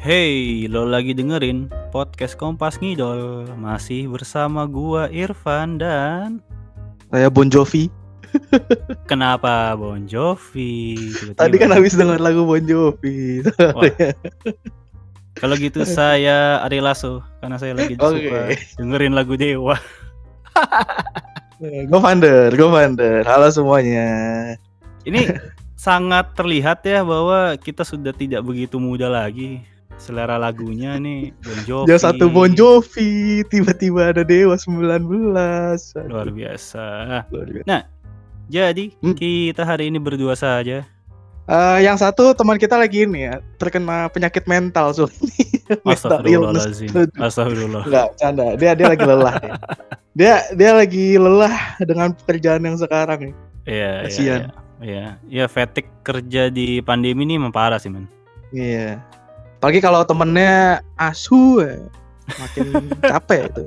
Hey, lo lagi dengerin podcast Kompas Ngidol Masih bersama gua Irfan dan Saya Bon Jovi. Kenapa Bon Jovi? Tiba-tiba. Tadi kan habis dengar lagu Bon Jovi. Kalau gitu saya Ari Lasso Karena saya lagi Oke. suka dengerin lagu Dewa Gue Vander, gue Vander. Halo semuanya. Ini sangat terlihat ya bahwa kita sudah tidak begitu muda lagi Selera lagunya nih Bon Jovi Jam satu Bon Jovi, tiba-tiba ada Dewa 19. Luar biasa Luar biasa. Jadi Hmm. kita hari ini berdua saja Eh, yang satu teman kita lagi ini ya, terkena penyakit mental so. mental illness. Astagfirullahaladzim Astagfirullah Enggak, canda. Dia dia lagi lelah dia. Dia dia lagi lelah dengan pekerjaan yang sekarang nih. Iya, iya. Iya. Iya, iya fatigue kerja di pandemi ini memang parah sih, men. Iya. Apalagi kalau temennya asu ya, makin capek itu.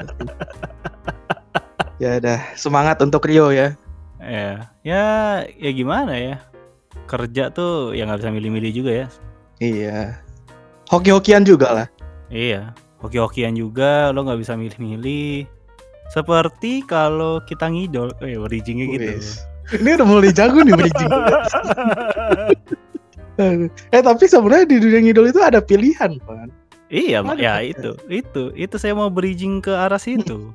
Ya udah, semangat untuk Rio ya. Ya, ya, ya gimana ya? Kerja tuh ya nggak bisa milih-milih juga ya. Iya. Hoki-hokian juga lah. Iya, hoki-hokian juga, lo nggak bisa milih-milih. Seperti kalau kita ngidol, eh bridgingnya gitu. Ini udah mulai jago nih bridging. eh tapi sebenarnya di dunia ngidol itu ada pilihan, kan? Iya, Ada, ya itu, itu, itu saya mau bridging ke arah situ.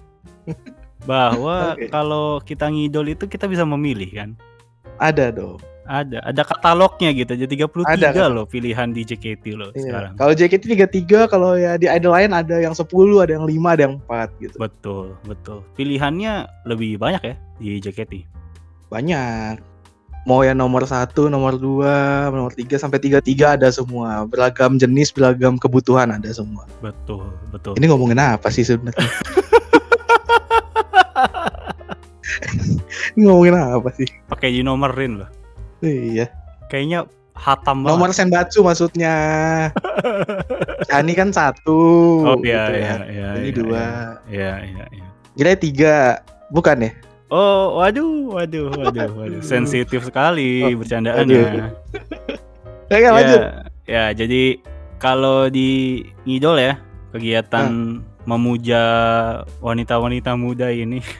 Bahwa Oke. kalau kita ngidol itu kita bisa memilih kan. Ada dong. Ada, ada katalognya gitu. Jadi 33 Ada, kan? loh pilihan di JKT loh Iya. sekarang. Kalau JKT 33, kalau ya di idol lain ada yang 10, ada yang 5, ada yang 4 gitu. Betul, betul. Pilihannya lebih banyak ya di JKT. Banyak. Mau yang nomor 1, nomor 2, nomor 3 sampai 33 ada semua. Beragam jenis, beragam kebutuhan ada semua. Betul, betul. Ini ngomongin apa sih sebenarnya? Ini ngomongin apa sih? Pakai dinomerin loh. Iya. Kayaknya hatam banget. Nomor senbatsu maksudnya. Shani kan satu. Oh iya, gitu iya, ya. iya. Ini iya, dua. Iya, iya, iya. Gila tiga. Bukan ya? Oh, waduh, waduh, waduh, waduh. Sensitif sekali Oh, bercandaannya. Ya, ya, lanjut. Ya, ya, jadi kalau di ngidol ya, kegiatan memuja wanita-wanita muda ini.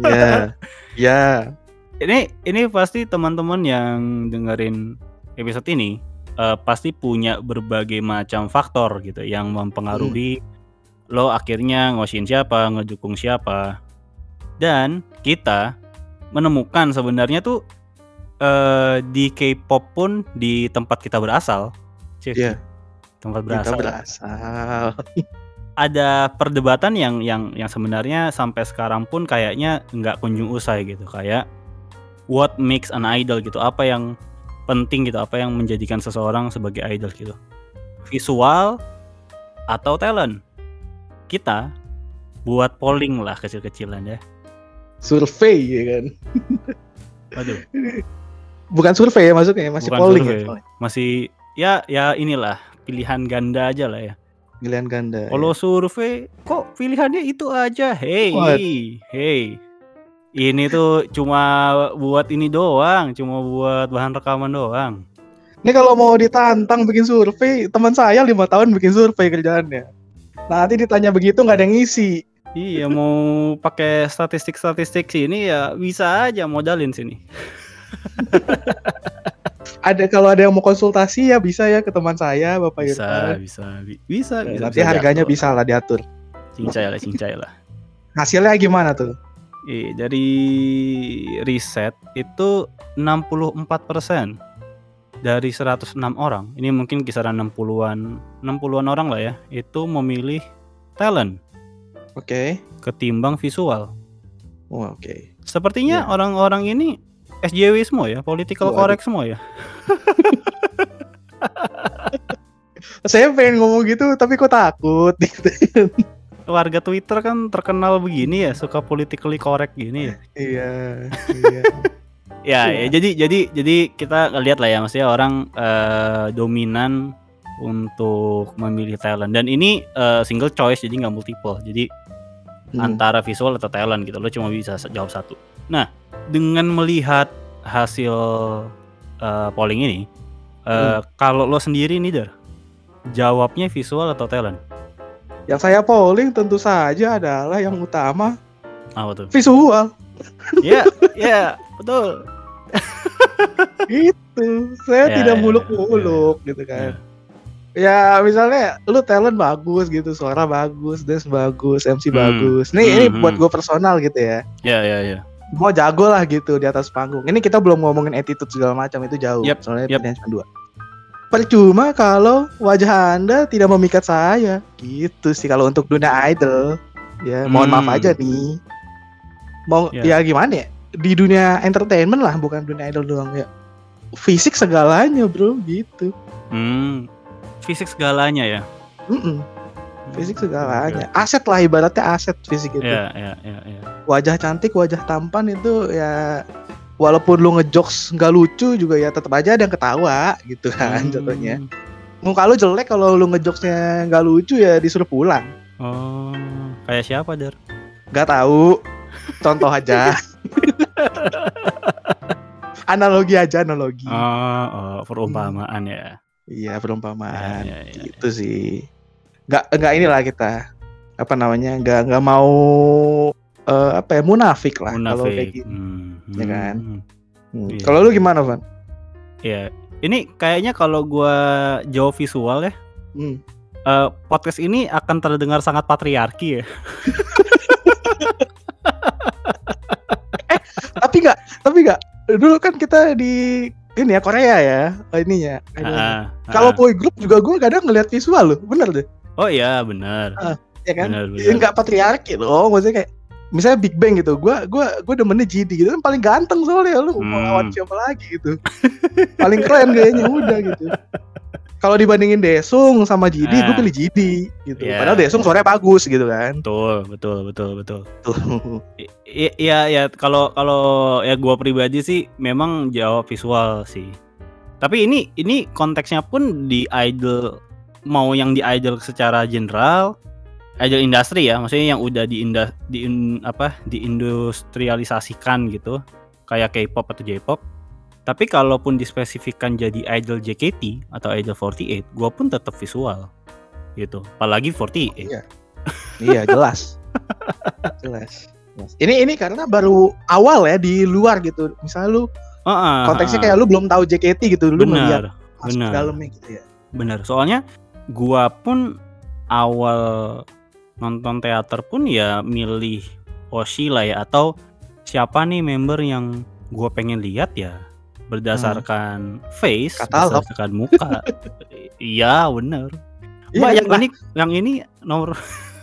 Ya. ya. Ini ini pasti teman-teman yang dengerin episode ini eh, pasti punya berbagai macam faktor gitu yang mempengaruhi lo akhirnya ngosin siapa, ngedukung siapa. Dan kita menemukan sebenarnya tuh eh, di K-pop pun di tempat kita berasal. Iya. Tempat Kita berasal. berasal. Ada perdebatan yang yang yang sebenarnya sampai sekarang pun kayaknya nggak kunjung usai gitu kayak what makes an idol gitu apa yang penting gitu apa yang menjadikan seseorang sebagai idol gitu visual atau talent kita buat polling lah kecil-kecilan ya Survei ya kan. aduh Bukan survei ya maksudnya, masih bukan polling ya. masih ya ya inilah pilihan ganda aja lah ya Pilihan ganda. Kalau survei kok pilihannya itu aja. Hey, What? hey. Ini tuh cuma buat ini doang, cuma buat bahan rekaman doang. Ini kalau mau ditantang bikin survei, teman saya lima tahun bikin survei kerjaannya. Nanti ditanya begitu nggak ada yang ngisi. Iya, mau pakai statistik-statistik sini ya bisa aja modalin sini. Ada kalau ada yang mau konsultasi ya bisa ya ke teman saya, Bapak Bisa, Irfan. bisa, bi- bisa, Eh, bisa. Nanti bisa harganya diatur. bisa lah diatur. Cincai lah, cincai lah. Hasilnya gimana tuh? Iya, dari riset itu 64% dari 106 orang. Ini mungkin kisaran 60-an, 60-an orang lah ya, itu memilih talent Oke. ketimbang visual. Oh, oke. Sepertinya Iya. orang-orang ini SJW semua ya, political Waduh. correct semua ya. Saya pengen ngomong gitu tapi kok takut gitu. Warga Twitter kan terkenal begini ya, suka politically correct gini ya. iya, iya. Ya, ya jadi jadi jadi kita lihat lah ya maksudnya orang eh, dominan untuk memilih talent dan ini eh, single choice jadi nggak multiple. Jadi Hmm. antara visual atau talent gitu lo cuma bisa jawab satu. Nah, dengan melihat hasil eh, polling ini, eee, kalau lo sendiri nih Der, jawabnya visual atau talent? Yang saya polling tentu saja adalah yang utama Apa tuh? visual. Iya iya, betul. Gitu. Saya Ya, tidak ya, muluk-muluk gitu kan. Ya misalnya lu talent bagus gitu, suara bagus, dance bagus, MC Hmm. bagus. Nih Hmm, ini hmm. buat gue personal gitu ya. Iya iya iya. Mau jago lah gitu di atas panggung. Ini kita belum ngomongin attitude segala macam itu jauh. Yap, Soalnya yap. pilihan cuma dua. Percuma kalau wajah anda tidak memikat saya. Gitu sih kalau untuk dunia idol. Ya mohon Hmm. maaf aja nih. Mau Ya. ya gimana ya? Di dunia entertainment lah, bukan dunia idol doang ya. Fisik segalanya bro, gitu. Hmm, fisik segalanya ya? Mm-mm. Fisik Hmm, segalanya. Aset lah ibaratnya aset fisik itu. Iya iya iya iya. Wajah cantik, wajah tampan itu ya walaupun lu ngejokes nggak lucu juga ya tetap aja ada yang ketawa gitu kan Hmm. contohnya. Muka lu jelek kalau lu ngejokesnya nggak lucu ya disuruh pulang. Oh, kayak siapa Der? Gak tahu. Contoh aja. analogi aja analogi. Oh, oh perumpamaan ya. Iya perumpamaan. Iya, iya, iya. Gitu sih. Nggak nggak inilah kita apa namanya nggak nggak mau eh, apa ya munafik lah kalau kayak gitu. Hmm, Ya kan? hmm. Iya. Kalau lu gimana Van? Iya. Ini kayaknya kalau gua jawab visual ya, Hmm. eh, podcast ini akan terdengar sangat patriarki ya. Tapi nggak tapi nggak dulu kan kita di ini ya Korea ya ininya. idolnya. Ah, Kalau boy group juga gue kadang ngeliat visual loh, bener deh. Oh iya benar. Ya kan? Benar, Ya, benar. nggak patriarki loh, maksudnya kayak misalnya Big Bang gitu, gua gua gua demennya GD gitu kan paling ganteng soalnya lu mau Hmm. lawan siapa lagi gitu. paling keren kayaknya udah gitu. Kalau dibandingin Desung sama GD, gue Ah. pilih GD gitu. Iya. Padahal Desung suaranya bagus gitu kan. Betul, betul, betul, betul. Iya, ya kalau kalau ya gua pribadi sih memang jawab visual sih. Tapi ini ini konteksnya pun di idol mau yang di idol secara general, idol industri ya, maksudnya yang udah di inda, di in- apa diindustrialisasikan gitu, kayak K-pop atau J-pop. Tapi kalaupun dispesifikkan jadi idol JKT atau idol 48, gua pun tetap visual gitu. Apalagi 48. Iya. iya, jelas. jelas. Jelas. Ini ini karena baru awal ya di luar gitu. Misalnya lu Heeh, konteksnya heeh. kayak lu belum tahu JKT gitu, lu benar. masuk benar. dalamnya gitu ya. Bener, soalnya gua pun awal nonton teater pun ya milih Oshi lah ya atau siapa nih member yang gua pengen lihat ya berdasarkan face, Katalog. berdasarkan muka. Iya bener. Mbak yang lah. ini yang ini nomor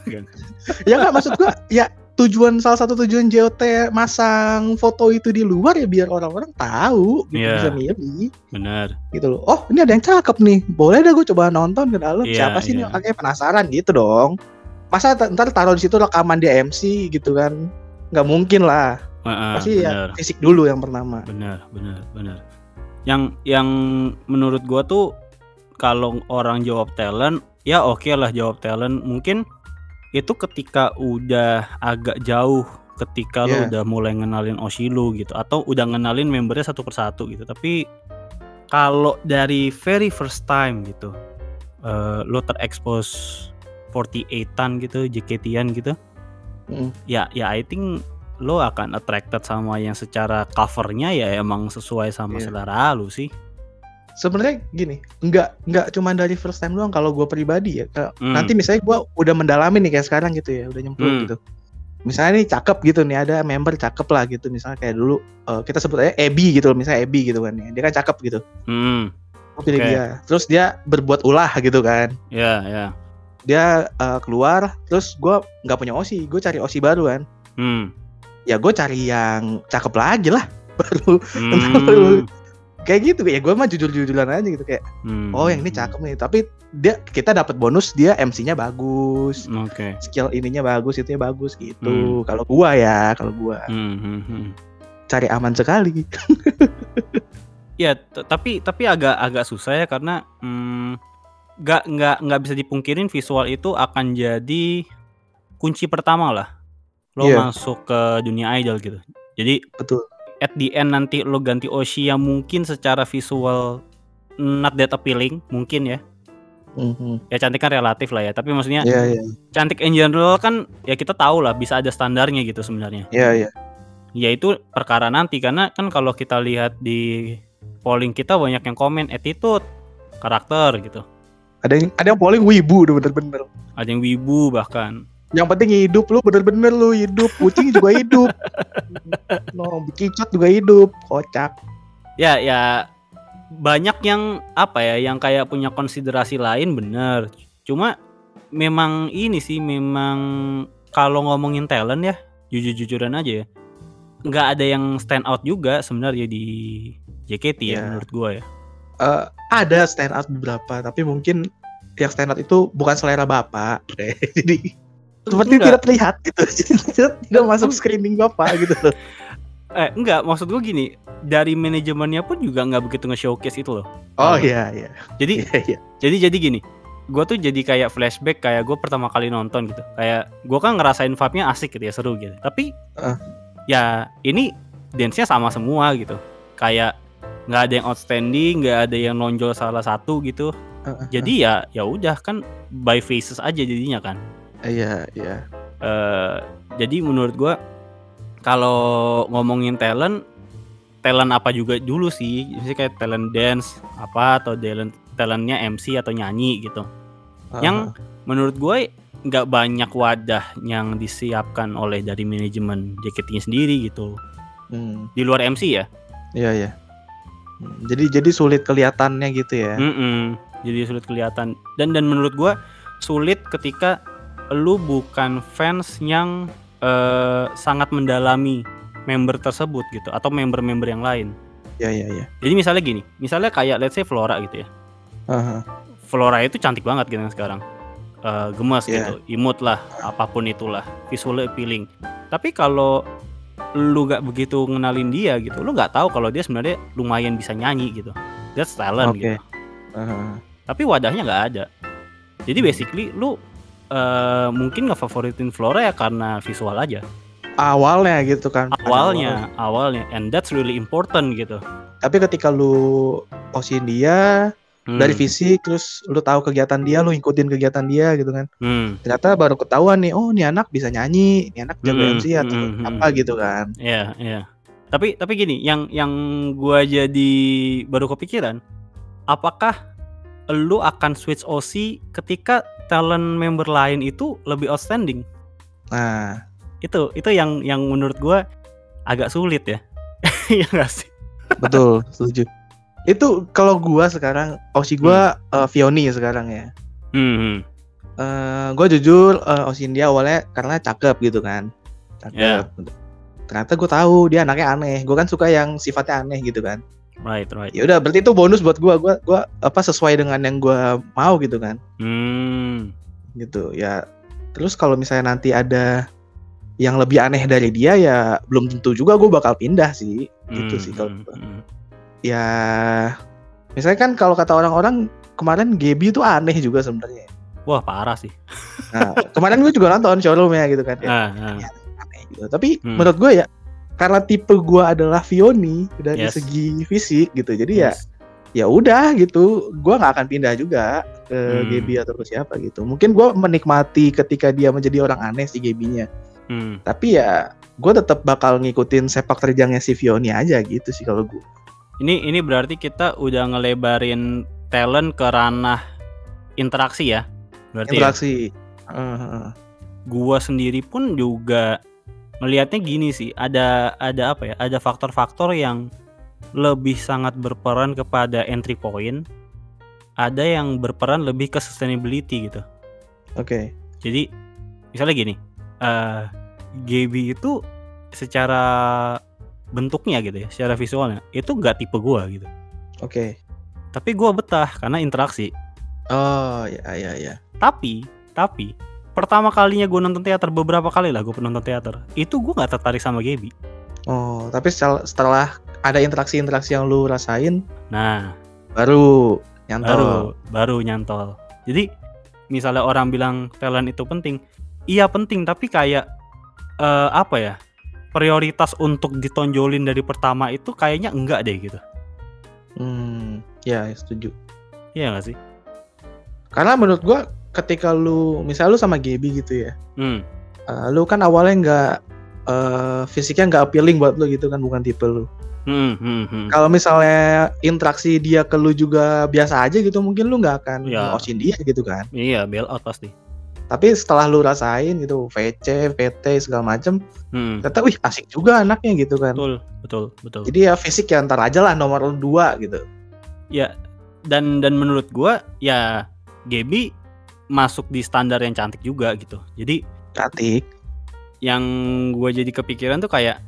ya nggak maksud gua ya tujuan salah satu tujuan JOT masang foto itu di luar ya biar orang-orang tahu gitu, Iya. bisa milih bener. gitu loh. Oh ini ada yang cakep nih, boleh dah gue coba nonton ke dalam. Iya, Siapa sih iya. nih orangnya penasaran gitu dong. Masa ntar taruh di situ rekaman dia MC gitu kan? Nggak mungkin lah. Heeh, Pasti bener. ya fisik dulu yang pertama. benar benar benar yang yang menurut gua tuh kalau orang jawab talent ya oke lah jawab talent mungkin itu ketika udah agak jauh ketika lo Iya. udah mulai ngenalin Oshilu gitu atau udah ngenalin membernya satu persatu gitu tapi kalau dari very first time gitu eh, lo terekspos 48an gitu JKT-an gitu Mm. ya ya I think lo akan attracted sama yang secara covernya ya emang sesuai sama Iya. selera lu sih Sebenarnya gini, nggak nggak cuma dari first time doang. Kalau gue pribadi ya, Hmm. nanti misalnya gue udah mendalami nih kayak sekarang gitu ya, udah nyemplung Hmm. gitu. Misalnya nih cakep gitu nih ada member cakep lah gitu misalnya kayak dulu eh, kita sebut aja Ebi gitu loh, misalnya Ebi gitu kan ya. Dia kan cakep gitu. hmm pilih Oke. dia. Terus dia berbuat ulah gitu kan. ya ya dia uh, keluar terus gue nggak punya osi gue cari osi baru kan hmm ya gue cari yang cakep lagi lah baru hmm, kayak gitu ya gue mah jujur jujuran aja gitu kayak hmm, oh yang ini cakep nih. Tapi dia kita dapat bonus dia MC-nya bagus. Oke. Skill ininya bagus itunya bagus gitu. Hmm. kalau gua ya kalau gua. Hmm, hmm, hmm. cari aman sekali. Ya tapi tapi agak agak susah ya karena hmm, nggak nggak nggak bisa dipungkirin visual itu akan jadi kunci pertama lah. Lo Iya. masuk ke dunia idol gitu. Jadi betul at the end nanti lo ganti Oshi yang mungkin secara visual not that appealing mungkin ya. Mhm. Ya cantik kan relatif lah ya, tapi maksudnya Iya iya. cantik in general kan ya kita tahu lah bisa ada standarnya gitu sebenarnya. Iya iya. Ya itu perkara nanti karena kan kalau kita lihat di polling kita banyak yang komen attitude, karakter gitu. Ada yang ada yang polling wibu bener-bener. Ada yang wibu bahkan. Yang penting hidup lu bener-bener lu hidup. Kucing juga hidup. no, kicot juga hidup. Kocak. Ya ya banyak yang apa ya yang kayak punya konsiderasi lain bener. Cuma memang ini sih memang kalau ngomongin talent ya jujur-jujuran aja ya. nggak ada yang stand out juga sebenarnya di JKT ya Iya. menurut gua ya. Eh, ada stand out beberapa, tapi mungkin yang stand out itu bukan selera bapak. Jadi seperti Enggak. tidak terlihat gitu. tidak, masuk screening bapak gitu loh. Eh enggak, maksud gua gini, dari manajemennya pun juga nggak begitu nge-showcase itu loh. Oh iya iya. Jadi Iya iya. jadi jadi gini, gua tuh jadi kayak flashback kayak gue pertama kali nonton gitu. Kayak gua kan ngerasain vibe-nya asik gitu ya, seru gitu. Tapi Ah. ya ini dance-nya sama semua gitu. Kayak nggak ada yang outstanding, nggak ada yang nonjol salah satu gitu. Jadi ya ya udah kan by faces aja jadinya kan. Iya iya. eh jadi menurut gua kalau ngomongin talent talent apa juga dulu sih misalnya kayak talent dance apa atau talent talentnya MC atau nyanyi gitu yang menurut gue nggak banyak wadah yang disiapkan oleh dari manajemen JKT-nya sendiri gitu Hmm, di luar MC ya iya iya. Jadi jadi sulit kelihatannya gitu ya. Mm-mm. jadi sulit kelihatan dan dan menurut gua sulit ketika lu bukan fans yang eh, sangat mendalami member tersebut gitu atau member-member yang lain Iya iya iya. jadi misalnya gini misalnya kayak let's say Flora gitu ya Aha. Flora itu cantik banget gitu sekarang Eh, gemes Iya. gitu imut lah apa pun itulah visually appealing tapi kalau lu gak begitu ngenalin dia gitu lu nggak tahu kalau dia sebenarnya lumayan bisa nyanyi gitu that's talent Oke. gitu Aha. tapi wadahnya nggak ada jadi basically lu eh, mungkin ngefavoritin Flora ya karena visual aja Awalnya gitu kan. awalnya awalnya and that's really important gitu Tapi ketika lu posin dia Hmm, dari fisik terus lu tahu kegiatan dia, lu ngikutin kegiatan dia gitu kan. hmm, Ternyata baru ketahuan nih, oh ini anak bisa nyanyi, ini anak jago Hmm, MC atau hmm, hmm, apa gitu kan. Iya, iya. Tapi tapi gini, yang yang gua jadi baru kepikiran, apakah lu akan switch OC ketika talent member lain itu lebih outstanding? Nah, Itu itu yang yang menurut gua agak sulit ya. Iya nggak sih? betul, setuju. Itu kalau gua sekarang Osi gua eh, Vioni sekarang ya. Hmm, Eh gua jujur eh, Osin dia awalnya karena cakep gitu kan. Cakep. Ternyata gue tahu dia anaknya aneh. Gue kan suka yang sifatnya aneh gitu kan. Right, right. Ya udah berarti itu bonus buat gua. Gua gua apa sesuai dengan yang gua mau gitu kan. Hmm, Gitu. Ya terus kalau misalnya nanti ada yang lebih aneh dari dia ya belum tentu juga gue bakal pindah sih. Gitu hmm, sih kalau hmm, gua. hmm. Ya misalnya kan kalau kata orang-orang kemarin Gaby itu aneh juga sebenarnya. Wah parah sih. Nah, kemarin gue juga nonton showroomnya gitu kan. Ya, Ah, ah. aneh gitu. Tapi Hmm. menurut gue ya karena tipe gue adalah Vioni dari Yes. segi fisik gitu. Jadi ya Yes. ya udah gitu gue nggak akan pindah juga ke Hmm. Gaby atau ke siapa gitu mungkin gue menikmati ketika dia menjadi orang aneh si Gaby-nya Hmm. tapi ya gue tetap bakal ngikutin sepak terjangnya si Vioni aja gitu sih kalau gue Ini ini berarti kita udah ngelebarin talent ke ranah interaksi ya. Berarti ya? interaksi Heeh. gua sendiri pun juga melihatnya gini sih ada ada apa ya ada faktor-faktor yang lebih sangat berperan kepada entry point ada yang berperan lebih ke sustainability gitu. Oke. Jadi misalnya gini eh Gaby itu secara bentuknya gitu ya secara visualnya itu gak tipe gua gitu. Oke. Tapi gua betah karena interaksi. Oh ya ya ya. Tapi tapi pertama kalinya gue nonton teater beberapa kali lah gue nonton teater itu gue nggak tertarik sama Gaby oh tapi setel- setelah ada interaksi-interaksi yang lu rasain nah baru nyantol baru baru nyantol jadi misalnya orang bilang talent itu penting iya penting tapi kayak eh, apa ya prioritas untuk ditonjolin dari pertama itu kayaknya enggak deh gitu. Hmm, ya setuju. Iya nggak sih? Karena menurut gua ketika lu misal lu sama Gaby gitu ya. Hmm. Uh, lu kan awalnya nggak uh, fisiknya nggak appealing buat lu gitu kan bukan tipe lu. Hmm, hmm, hmm. Kalau misalnya interaksi dia ke lu juga biasa aja gitu mungkin lu nggak akan Ya. dia gitu kan. Iya, bail out pasti. Tapi setelah lu rasain gitu VC, VT segala macem, Hmm. ternyata wih asik juga anaknya gitu kan. Betul, betul, betul. Jadi ya fisik ya ntar aja lah nomor dua gitu. Ya, dan dan menurut gua ya Gaby masuk di standar yang cantik juga gitu. Jadi Cantik. yang gua jadi kepikiran tuh kayak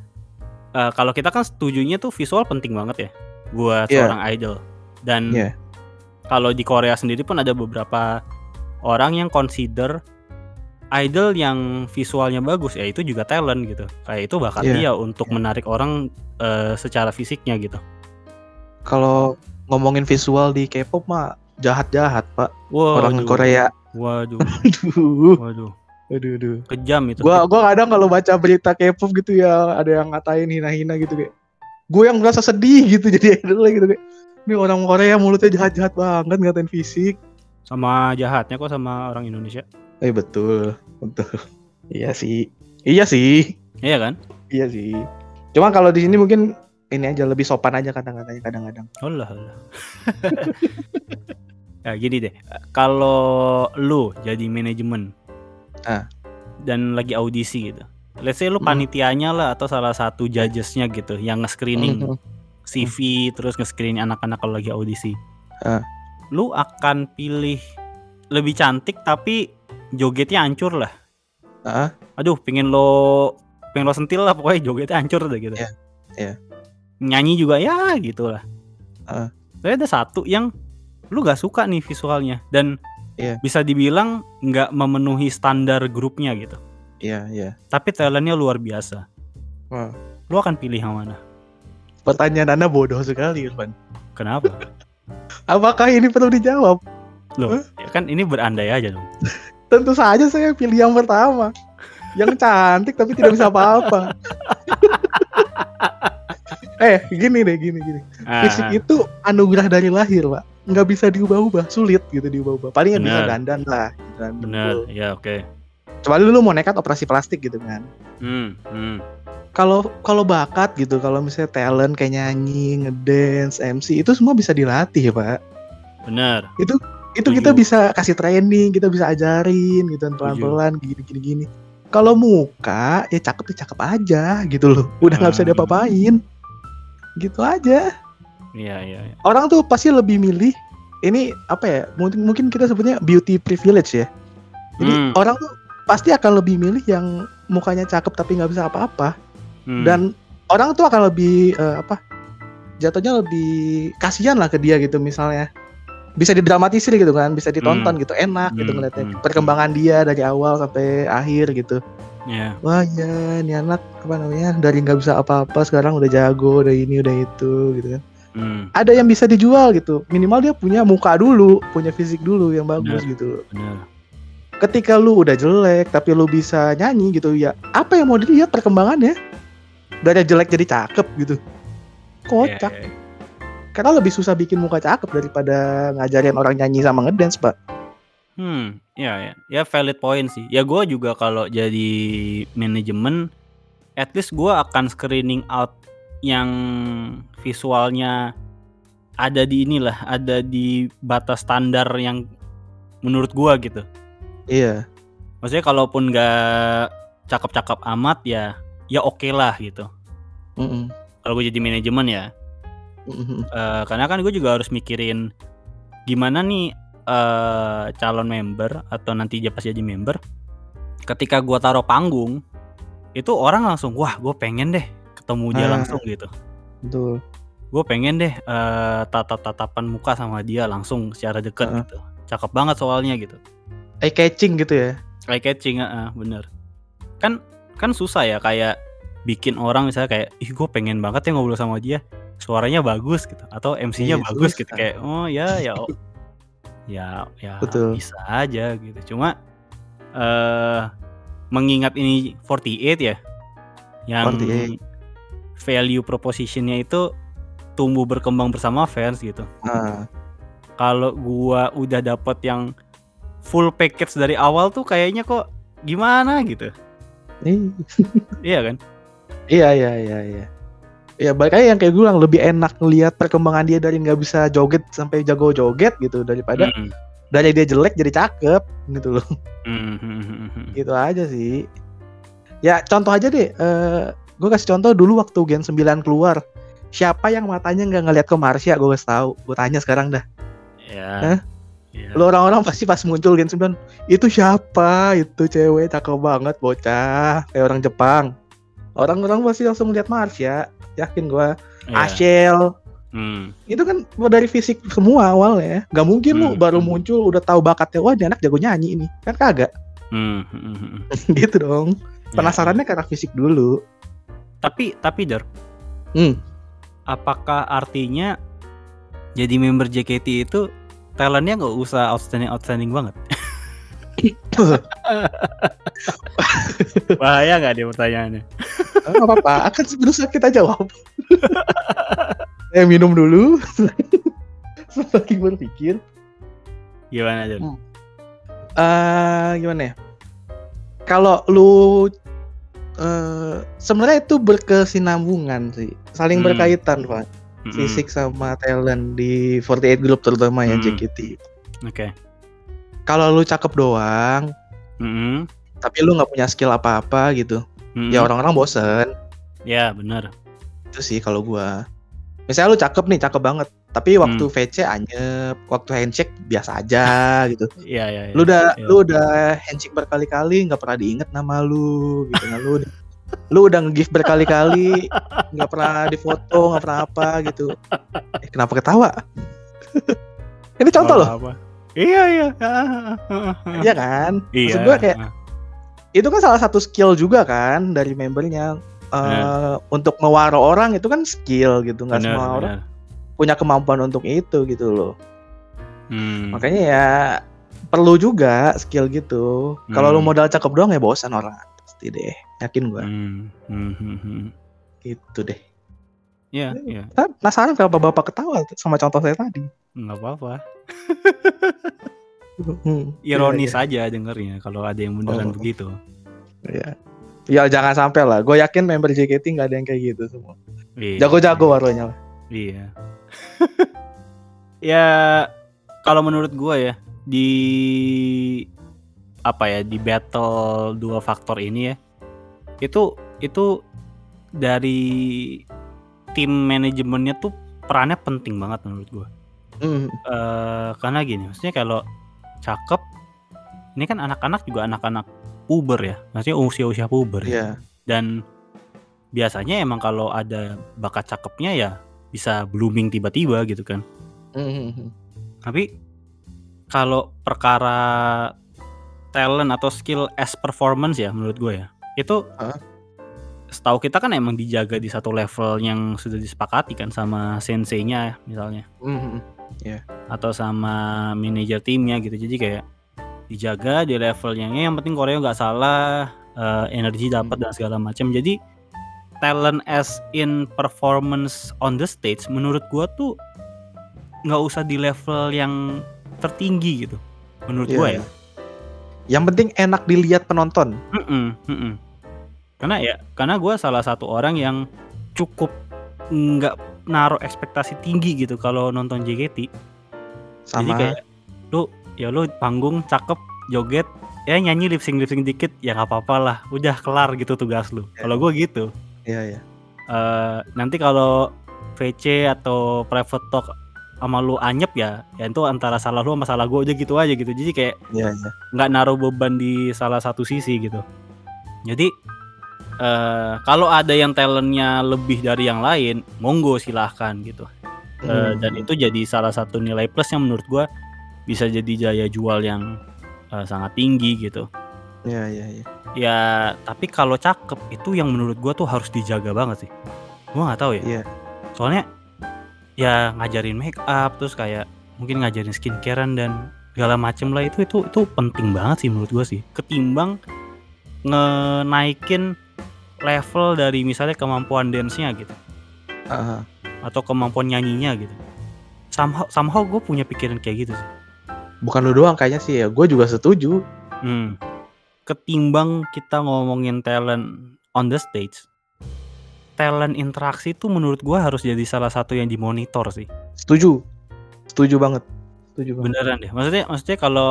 eh, kalau kita kan setujunya tuh visual penting banget ya buat Iya. seorang idol. Dan Iya. kalau di Korea sendiri pun ada beberapa orang yang consider idol yang visualnya bagus ya itu juga talent gitu. Kayak itu bakat Iya, dia untuk iya. menarik orang eh, secara fisiknya gitu. Kalau ngomongin visual di K-pop mah jahat-jahat pak. Wah, Orang Korea. Waduh, Aduh, waduh, aduh, aduh. kejam itu. Gua gua kadang kalau baca berita K-pop gitu ya ada yang ngatain hina-hina gitu kayak. Gue yang merasa sedih gitu jadi idol gitu kayak. Ini orang Korea mulutnya jahat-jahat banget ngatain fisik. sama jahatnya kok sama orang Indonesia. Eh betul, betul. Iya sih. Iya sih. Iya kan? Iya sih. Cuma kalau di sini mungkin ini aja lebih sopan aja kata-katanya kadang-kadang. Allah Allah. ya gini deh, kalau lu jadi manajemen, Ah. dan lagi audisi gitu, let's say lu Hmm. panitianya lah atau salah satu judgesnya gitu, yang nge-screening Mhm. CV terus nge-screening anak-anak kalau lagi audisi, Ah. lu akan pilih lebih cantik tapi jogetnya hancur lah. Ah. Aduh, pengen lo pengen lo sentil lah pokoknya jogetnya hancur deh gitu. Iya, iya. Nyanyi juga ya gitu lah. Ah. Tapi ada satu yang lu gak suka nih visualnya dan Iya. bisa dibilang nggak memenuhi standar grupnya gitu. Iya, iya. Tapi talentnya luar biasa. Wah. Lu akan pilih yang mana? Pertanyaan Anda bodoh sekali, Irfan. Kenapa? Apakah ini perlu dijawab? Loh, Hah? ya kan ini berandai aja dong. Tentu saja saya pilih yang pertama. Yang cantik tapi tidak bisa apa-apa. eh, gini deh, gini gini. Ah, Fisik itu anugerah dari lahir, Pak. Nggak bisa diubah-ubah, sulit gitu diubah-ubah. Paling yang bisa Benar. dandan lah. kan. bener, ya oke. Kecuali lu mau nekat operasi plastik gitu kan. Hmm, hmm. Kalau kalau bakat gitu, kalau misalnya talent kayak nyanyi, ngedance, MC itu semua bisa dilatih ya, Pak. Bener. Itu Setuju. kita bisa kasih training, kita bisa ajarin gitu kan pelan-pelan gini gini gini. Kalau muka ya cakep ya cakep aja gitu loh. Udah nggak bisa Hmm. diapa-apain. Gitu aja. Iya, iya, iya. Orang tuh pasti lebih milih ini apa ya? Mungkin mungkin kita sebutnya beauty privilege ya. Jadi Hmm. orang tuh pasti akan lebih milih yang mukanya cakep tapi nggak bisa apa-apa Hmm. dan orang tuh akan lebih eh, apa? Jatuhnya lebih kasihan lah ke dia gitu misalnya. Bisa didramatisir gitu kan, bisa ditonton gitu, enak gitu Hmm, ngeliatnya hmm. perkembangan dia dari awal sampai akhir gitu. Ya. Wah ya, ini anak apa namanya dari nggak bisa apa-apa sekarang udah jago, udah ini udah itu gitu kan. Hmm, Ada yang bisa dijual gitu, minimal dia punya muka dulu, punya fisik dulu yang bagus gitu. bener. Ketika lu udah jelek tapi lu bisa nyanyi gitu ya, apa yang mau dilihat perkembangannya? Dari jelek jadi cakep gitu. Kocak. Ya, ya, ya. Karena lebih susah bikin muka cakep daripada ngajarin orang nyanyi sama ngedance, Pak. Hmm, ya, ya, ya valid point sih. Ya gue juga kalau jadi manajemen, at least gue akan screening out yang visualnya ada di inilah, ada di batas standar yang menurut gua gitu. Iya. Maksudnya kalaupun nggak cakep-cakep amat ya, ya oke lah gitu. Mm-mm. Kalau gue jadi manajemen ya, Mm-mm. Eh, karena kan gue juga harus mikirin gimana nih eh calon member atau nanti pas jadi member ketika gua taruh panggung itu orang langsung wah gue pengen deh ketemu dia Ah. langsung gitu Betul. gue pengen deh eh tatap tatapan muka sama dia langsung secara deket Heeh. gitu cakep banget soalnya gitu Eye catching gitu ya. eye catching ah, bener kan kan susah ya kayak bikin orang misalnya kayak ih gue pengen banget ya ngobrol sama dia suaranya bagus gitu atau MC-nya Iya, bagus gitu susah. kayak oh ya ya. ya ya Betul. bisa aja gitu cuma eh mengingat ini 48 ya yang 48. value proposition-nya itu tumbuh berkembang bersama fans gitu. Heeh. Kalau gua udah dapet yang full package dari awal tuh kayaknya kok gimana gitu. Iya kan? Iya iya iya iya. Ya balik lagi yang kayak gue bilang lebih enak ngelihat perkembangan dia dari nggak bisa joget sampai jago joget gitu daripada Mhm. dari dia jelek jadi cakep gitu loh. Mhm. Gitu aja sih. Ya contoh aja deh. Eh gue kasih contoh dulu waktu Gen 9 keluar. Siapa yang matanya nggak ngeliat ke Marsha gue kasih tahu. Gue tanya sekarang dah. Ya. Hah? Ya. Lu orang-orang pasti pas muncul Gen 9 itu siapa? Itu cewek cakep banget bocah kayak orang Jepang. Orang-orang pasti langsung lihat Marsha. Yakin gua. Iya. Ashel Hmm. itu kan dari fisik semua awalnya. Gak mungkin lu Hmm, baru hmm. muncul udah tahu bakatnya wah ini anak jago nyanyi ini. Kan kagak. Hmm, hmm, hmm, hmm. gitu dong. Ya, Penasarannya karena fisik dulu. Tapi tapi Der, Hmm. apakah artinya jadi member JKT itu talentnya nggak usah outstanding outstanding banget? Bahaya nggak dia pertanyaannya? Gak apa-apa, akan berusaha kita jawab. Saya minum dulu. Selagi berpikir. Gimana? Hmm. eh gimana ya? Kalau lu eh sebenarnya itu berkesinambungan sih, saling Hmm. berkaitan, Pak. Mm-mm. Fisik sama talent di 48 Group terutama ya Hmm. JKT. Oke. Kalau lu cakep doang, Mm-mm. tapi lu nggak punya skill apa-apa gitu, Mm-mm. ya orang-orang bosen. Ya benar. Itu sih kalau gua. Misalnya lu cakep nih, cakep banget, tapi waktu Hmm. VC anyep, waktu handshake biasa aja gitu. Iya iya. iya. Lu udah Iya. lu udah handshake berkali-kali nggak pernah diinget nama lu gitu kan lu udah- lu udah nge-gift berkali-kali nggak pernah difoto nggak pernah apa gitu eh, kenapa ketawa ini contoh loh Apa-apa. Iya iya. iya kan Iya. maksud kayak itu kan salah satu skill juga kan dari membernya Eh, untuk mewaro orang itu kan skill gitu nggak semua orang benar. punya kemampuan untuk itu gitu loh Hmm. makanya ya perlu juga skill gitu kalau lu Hmm. modal cakep doang ya bosan orang pasti deh yakin gua Hmm. Hmm, hmm, hmm. gitu deh Iya iya. Saya penasaran kenapa bapak ketawa sama contoh saya tadi Nggak apa-apa. Hmm, Ironis iya, aja dengernya kalau ada yang beneran Oh. begitu. iya. ya jangan sampai lah gue yakin member JKT nggak ada yang kayak gitu semua Iya. jago-jago waronya lah Iya. ya kalau menurut gua ya di apa ya di battle dua faktor ini ya itu itu dari tim manajemennya tuh perannya penting banget menurut gua. Hmm, Eh karena gini, maksudnya kalau cakep ini kan anak-anak juga anak-anak puber ya, maksudnya usia-usia puber. ya. iya Dan biasanya emang kalau ada bakat cakepnya ya bisa blooming tiba-tiba gitu kan. Hmm, hmm, Tapi kalau perkara talent atau skill as performance ya menurut gue ya itu Hah? setahu kita kan emang dijaga di satu level yang sudah disepakati kan sama senseinya misalnya hmm, hmm. atau sama manajer timnya gitu. Jadi kayak dijaga di level yang "Eh, yang penting Korea nggak salah eh, energi dapat dan segala macam. Jadi talent as in performance on the stage menurut gua tuh nggak usah di level yang tertinggi gitu. Menurut Iya, gua iya. ya. Yang penting enak dilihat penonton. Mm-mm, mm-mm. karena ya karena gua salah satu orang yang cukup nggak naruh ekspektasi tinggi gitu kalau nonton JKT sama Jadi kayak lu ya lu panggung cakep joget ya nyanyi lip sync lip sync dikit ya nggak apa-apa lah udah kelar gitu tugas lu. Ya. Kalau gue gitu. iya iya Eh nanti kalau VC atau private talk sama lu anyep ya ya itu antara salah lu sama salah gue aja gitu aja gitu. Jadi kayak iya iya nggak naruh beban di salah satu sisi gitu. Jadi eh kalau ada yang talentnya lebih dari yang lain, monggo silahkan gitu. Eh, Hmm, dan itu jadi salah satu nilai plus yang menurut gua bisa jadi daya jual yang eh, sangat tinggi gitu. iya iya iya Ya tapi kalau cakep itu yang menurut gua tuh harus dijaga banget sih. Gua nggak tahu ya. Iya. Soalnya ya ngajarin make up terus kayak mungkin ngajarin skincarean dan segala macem lah itu itu itu penting banget sih menurut gua sih. Ketimbang ngenaikin level dari misalnya kemampuan dance-nya gitu Heeh. atau kemampuan nyanyinya gitu. Somehow somehow gue punya pikiran kayak gitu sih. Bukan lu doang kayaknya sih ya. Gue juga setuju. Hmm. Ketimbang kita ngomongin talent on the stage, talent interaksi itu menurut gue harus jadi salah satu yang dimonitor sih. Setuju. Setuju banget. Setuju banget. Beneran deh. Maksudnya maksudnya kalau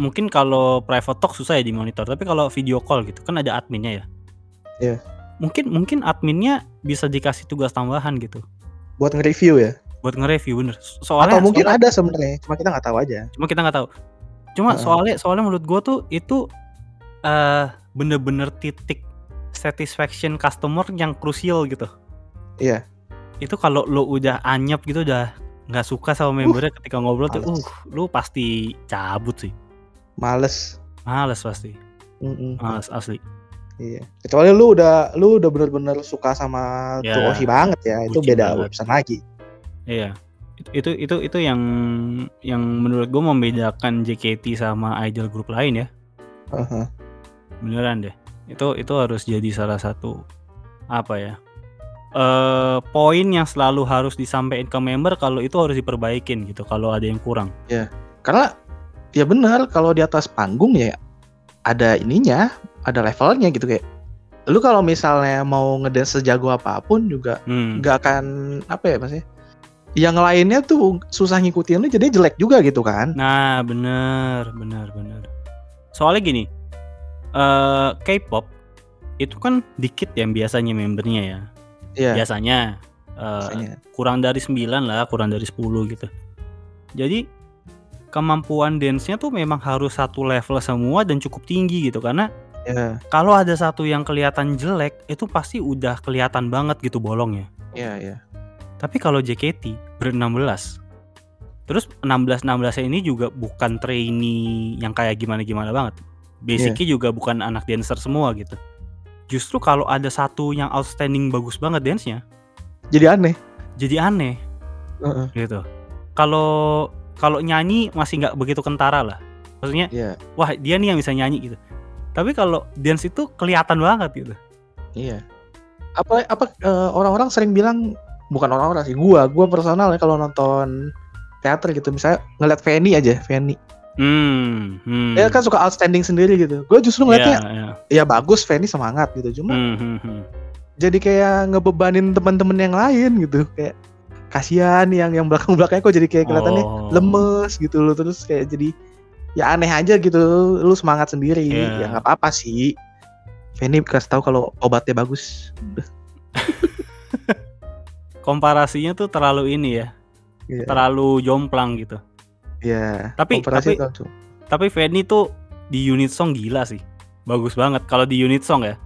mungkin kalau private talk susah ya dimonitor, tapi kalau video call gitu kan ada adminnya ya. Iya. Mungkin mungkin adminnya bisa dikasih tugas tambahan gitu Buat nge-review ya. buat nge-review bener. Soalnya Atau mungkin soalnya- ada sebenarnya, cuma kita nggak tahu aja. cuma kita nggak tahu. Cuma Heeh. soalnya soalnya menurut gue tuh itu eh bener-bener titik satisfaction customer yang krusial gitu. Iya. Itu kalau lo udah anyep gitu udah nggak suka sama membernya ketika ngobrol tuh, males. uh, lu pasti cabut sih. Males. Males pasti. Mm-mm. Males asli. Iya. Kecuali lu udah lu udah bener-bener suka sama Ya. tuh Oshi banget ya, itu beda banget. urusan lagi. Iya. Itu itu itu yang yang menurut gue membedakan JKT sama idol grup lain ya. Heeh. Beneran deh. Itu itu harus jadi salah satu apa ya? eh poin yang selalu harus disampaikan ke member kalau itu harus diperbaikin gitu kalau ada yang kurang. Karena ya bener kalau di atas panggung ya ada ininya, ada levelnya gitu kayak lu kalau misalnya mau ngedance sejago apa pun juga Hmm. nggak akan apa ya maksudnya yang lainnya tuh susah ngikutin lu jadi jelek juga gitu kan Nah, bener, bener, bener. Soalnya gini, eh K-pop itu kan dikit yang biasanya membernya ya. Iya Biasanya biasanya. kurang dari 9 lah, kurang dari 10 gitu. Jadi kemampuan dance-nya tuh memang harus satu level semua dan cukup tinggi gitu karena Iya, kalau ada satu yang kelihatan jelek itu pasti udah kelihatan banget gitu bolongnya. iya, iya. Tapi kalau JKT ber-16 Terus 16-16 ini juga bukan trainee yang kayak gimana-gimana banget. Basicnya juga bukan anak dancer semua gitu. Justru kalau ada satu yang outstanding bagus banget dance-nya, Jadi aneh. jadi aneh Heeh. gitu. Kalau kalau nyanyi masih nggak begitu kentara lah. Maksudnya, Iya, wah dia nih yang bisa nyanyi gitu. Tapi kalau dance itu kelihatan banget gitu. iya. Apa apa eh, orang-orang sering bilang bukan orang-orang sih, gua, gua personal ya kalau nonton teater gitu misalnya ngeliat Fanny aja, Fanny. Hmm, hmm. Dia kan suka outstanding sendiri gitu. Gue justru ngeliatnya Iya, iya. ya bagus Fanny semangat gitu. Cuma Hmm, hmm, hmm. jadi kayak ngebebanin teman-teman yang lain gitu. Kayak kasihan yang yang belakang-belakangnya kok jadi kayak kelihatannya Oh. lemes gitu loh terus kayak jadi ya aneh aja gitu lu semangat sendiri Iya. ya nggak apa-apa sih Fanny kasih tahu kalau obatnya bagus komparasinya tuh terlalu ini ya, Iya. terlalu jomplang gitu. ya Tapi- komparasi tapi-. Tapi Fanny tuh di unit song gila sih. Bagus banget kalau di unit song ya.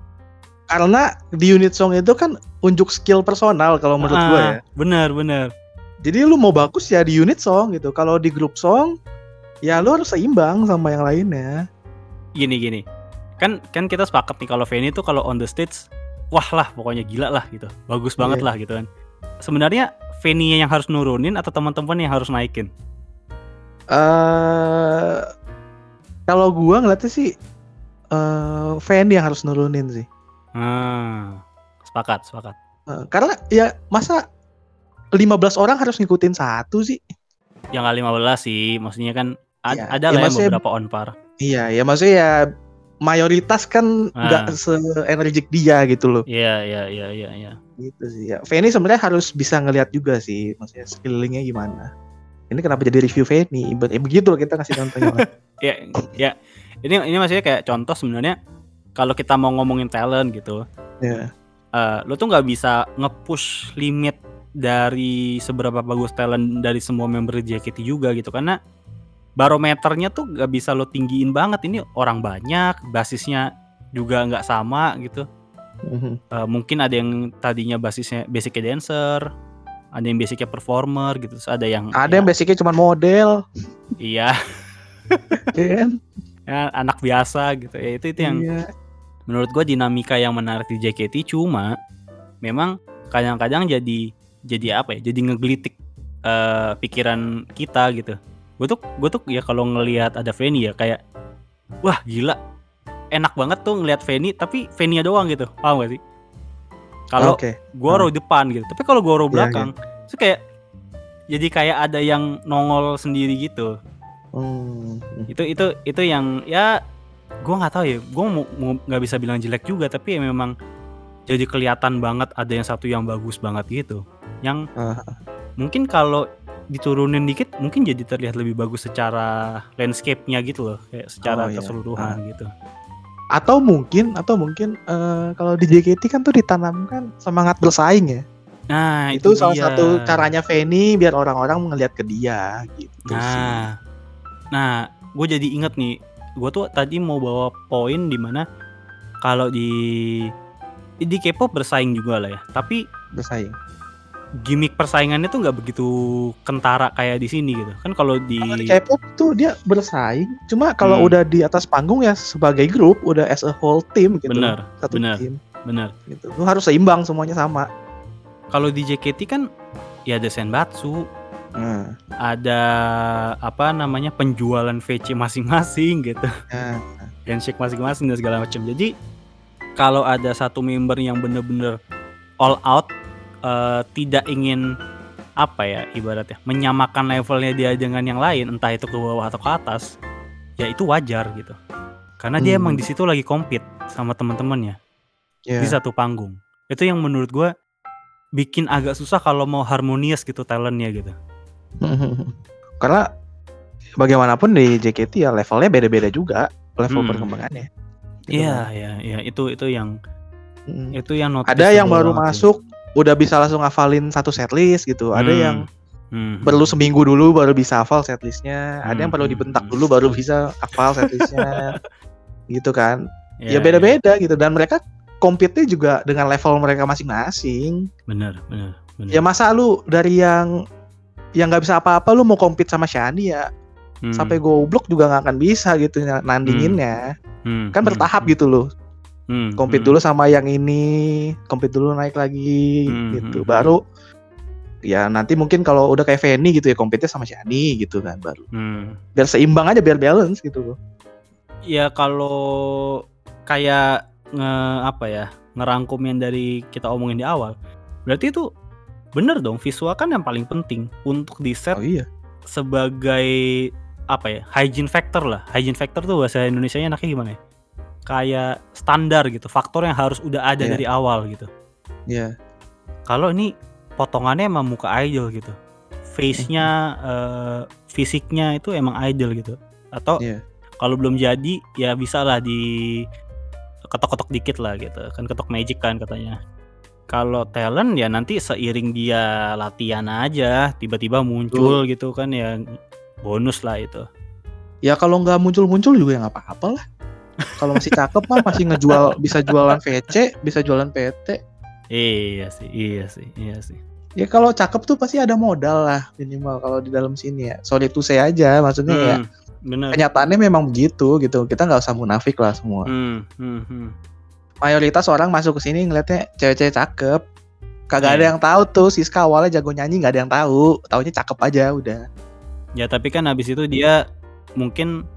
Karena di unit song itu kan unjuk skill personal kalau menurut Ah, gue ya Bener bener. jadi lu mau bagus ya di unit song gitu kalau di grup song ya lu harus seimbang sama yang lainnya Gini gini. Kan kan kita sepakat nih kalau Fanny tuh kalau on the stage wah lah pokoknya gila lah gitu. Bagus banget Iya. lah gitu kan. Sebenarnya Fanny yang harus nurunin atau teman-teman yang harus naikin? eh kalau gua ngeliatnya sih eh Fanny yang harus nurunin sih Ah, sepakat sepakat. Eh, karena ya masa 15 orang harus ngikutin satu sih? Yang kali 15 sih, maksudnya kan ad- Iya, ada ya lah ya maksudnya- beberapa on par. iya ya maksudnya ya mayoritas kan nggak Ah. se-energik dia gitu loh. Iya iya iya iya iya. gitu sih ya. Fanny sebenarnya harus bisa ngeliat juga sih maksudnya skillingnya gimana. Ini kenapa jadi review Fanny Be- ya begitu loh kita ngasih contohnya. Ya ya. Ini ini maksudnya kayak contoh sebenarnya kalau kita mau ngomongin talent gitu ya eh lo tuh nggak bisa nge-push limit dari seberapa bagus talent dari semua member JKT juga gitu. Karena barometernya tuh nggak bisa lo tinggiin banget. Ini orang banyak basisnya juga nggak sama gitu. Mhm. Eh, mungkin ada yang tadinya basisnya basicnya dancer ada yang basicnya performer gitu. Terus ada yang ada ya, yang basicnya cuma model. Iya. Ya kan? Ya, anak biasa gitu. Ya itu itu yang Iya. Menurut gue dinamika yang menarik di JKT cuma memang kadang-kadang jadi jadi apa ya jadi ngegelitik eh, pikiran kita gitu. Gue tuh gue tuh ya kalau ngelihat ada Fanny ya kayak wah gila. Enak banget tuh ngelihat Feni tapi Fenia doang gitu. Paham gak sih? Kalau Oke. Goro depan gitu. Tapi kalau Goro Iya, belakang itu kayak jadi kayak ada yang nongol sendiri gitu. Hmm. itu itu itu yang ya gua nggak tahu ya mau- nggak bisa bilang jelek juga tapi ya memang jadi kelihatan banget ada yang satu yang bagus banget gitu yang Ah. mungkin kalau diturunin dikit mungkin jadi terlihat lebih bagus secara landscape-nya gitu loh kayak secara Oh, iya. keseluruhan gitu Atau mungkin atau mungkin eh, kalau di JKT kan tuh ditanamkan semangat bersaing ya. nah itu, salah dia. satu caranya Feni biar orang-orang ngelihat ke dia gitu sih. Nah, nah, gue jadi inget nih, gue tuh tadi mau bawa poin di mana kalau di di K-pop bersaing juga lah ya, tapi Bersaing. gimmick persaingannya tuh nggak begitu kentara kayak di sini gitu. Kan kalau di, di K-pop tuh dia bersaing, cuma kalau Hmm. udah di atas panggung ya sebagai grup, udah as a whole team gitu. bener, Satu bener. tim bener. gitu. Lu harus seimbang semuanya sama. Kalau di JKT kan ya ada senbatsu, Nah, ada apa namanya penjualan VC masing-masing gitu. nah, handshake masing-masing dan segala macam. Jadi kalau ada satu member yang bener-bener all out eh, tidak ingin apa ya ibaratnya menyamakan levelnya dia dengan yang lain entah itu ke bawah atau ke atas ya itu wajar gitu karena dia Hmm. emang di situ lagi compete sama teman-temannya ya. di satu panggung itu yang menurut gua bikin agak susah kalau mau harmonious gitu talentnya gitu Karena bagaimanapun di JKT ya levelnya beda-beda juga level Hmm. perkembangannya. Gitu iya kan. iya iya itu itu yang Mm. itu yang Ada yang baru masuk udah bisa langsung ngafalin satu setlist gitu. Ada Hmm. yang Hmm. perlu seminggu dulu baru bisa hafal setlistnya. Ada yang Hmm, perlu hmm, dibentak hmm. dulu baru bisa hafal setlistnya. gitu kan. Iya, Ya beda-beda gitu dan mereka compete juga dengan level mereka masing-masing. bener bener bener Ya masa lu dari yang yang nggak bisa apa-apa lu mau compete sama Shani ya Hmm, sampai goblok juga nggak akan bisa gitu na- nandinginnya. hmm, Kan hmm, bertahap hmm, gitu loh. hmm, Compete hmm, dulu sama yang ini, compete dulu naik lagi Hmm, gitu. hmm, Baru ya nanti mungkin kalau udah kayak Feni gitu ya compete sama Shani gitu kan baru. hmm. Biar seimbang aja biar balance gitu loh. ya kalau kayak nge apa ya ngerangkum yang dari kita omongin di awal berarti itu bener dong visual kan yang paling penting untuk di set Oh iya. sebagai apa ya hygiene factor lah hygiene factor tuh bahasa Indonesia nya enaknya gimana ya kayak standar gitu faktor yang harus udah ada Iya. dari awal gitu Iya. kalau ini potongannya emang muka idol gitu face-nya eh, fisiknya itu emang idol gitu atau Iya. kalau belum jadi ya bisa lah di ketok-ketok dikit lah gitu kan ketok magic kan katanya kalau talent ya nanti seiring dia latihan aja tiba-tiba muncul gitu kan ya bonus lah itu Ya kalau nggak muncul-muncul juga ya nggak apa-apa lah. Kalau masih cakep mah masih ngejual bisa jualan VC, bisa jualan PT. iya sih iya sih iya sih Ya kalau cakep tuh pasti ada modal lah minimal kalau di dalam sini ya. Sorry to say aja, maksudnya ya Hmm, bener kenyataannya memang begitu gitu. Kita nggak usah munafik lah semua. Hmm, hmm, hmm. Mayoritas orang masuk ke sini ngeliatnya cewek-cewek cakep. Kagak ada Iya. yang tahu tuh Siska awalnya jago nyanyi nggak ada yang tahu. Taunya cakep aja udah. ya tapi kan habis itu dia mungkin